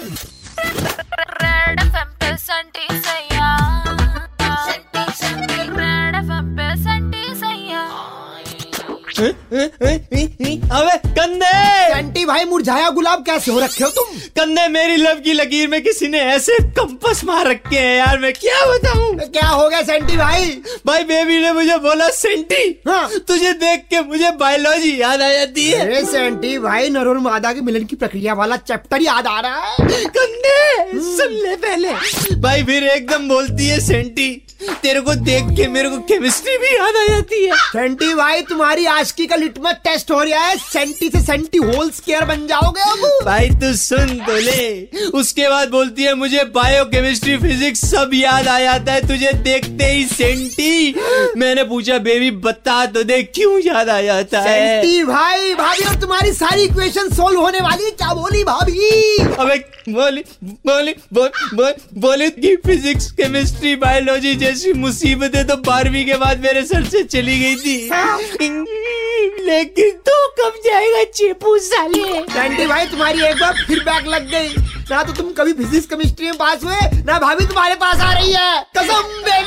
Ooh. अबे कंधे aunty भाई मुरझाया गुलाब कैसे हो रखे हो तुम? कंधे मेरी लब की लकीर में किसी ने ऐसे कंपस मार रखे हैं यार मैं क्या बताऊँ? क्या हो गया सेंटी भाई? भाई बेबी ने मुझे बोला सेंटी। हाँ। तुझे देख के मुझे बायोलॉजी याद आ जाती है। अरे सेंटी भाई नर और मादा के मिलन की प्रक्रिया वाला चैप्टर याद आ रहा है। कंधे भाई फिर एकदम बोलती है सेंटी तेरे को देख के मेरे को केमिस्ट्री भी याद आ जाती है। सेंटी भाई तुम्हारी आशकी का लिटमस टेस्ट हो रहा है। सेंटी से सेंटी होल स्केयर बन जाओगे अब। भाई तू सुन तो ले। उसके बाद बोलती है मुझे बायो केमिस्ट्री फिजिक्स सब याद आ जाता है तुझे देखते ही सेंटी। मैंने पूछा बेबी बता तो दे क्यों याद आ जाता है? सेंटी भाई भाभी और तुम्हारी सारी इक्वेशन सोल्व होने वाली है। क्या बोली भाभी? अबे बोली बोली बोल बोल बोली कि फिजिक्स केमिस्ट्री बायोलॉजी जैसी मुसीबतें तो बारहवीं के बाद मेरे सर से चली गई थी। लेकिन तू तो कब जाएगा चेपू साले? टंटी भाई, तुम्हारी एक बार फिर बैक लग गई। ना तो तुम कभी फिजिक्स केमिस्ट्री में पास हुए, ना भाभी तुम्हारे पास आ रही है। कसम रेड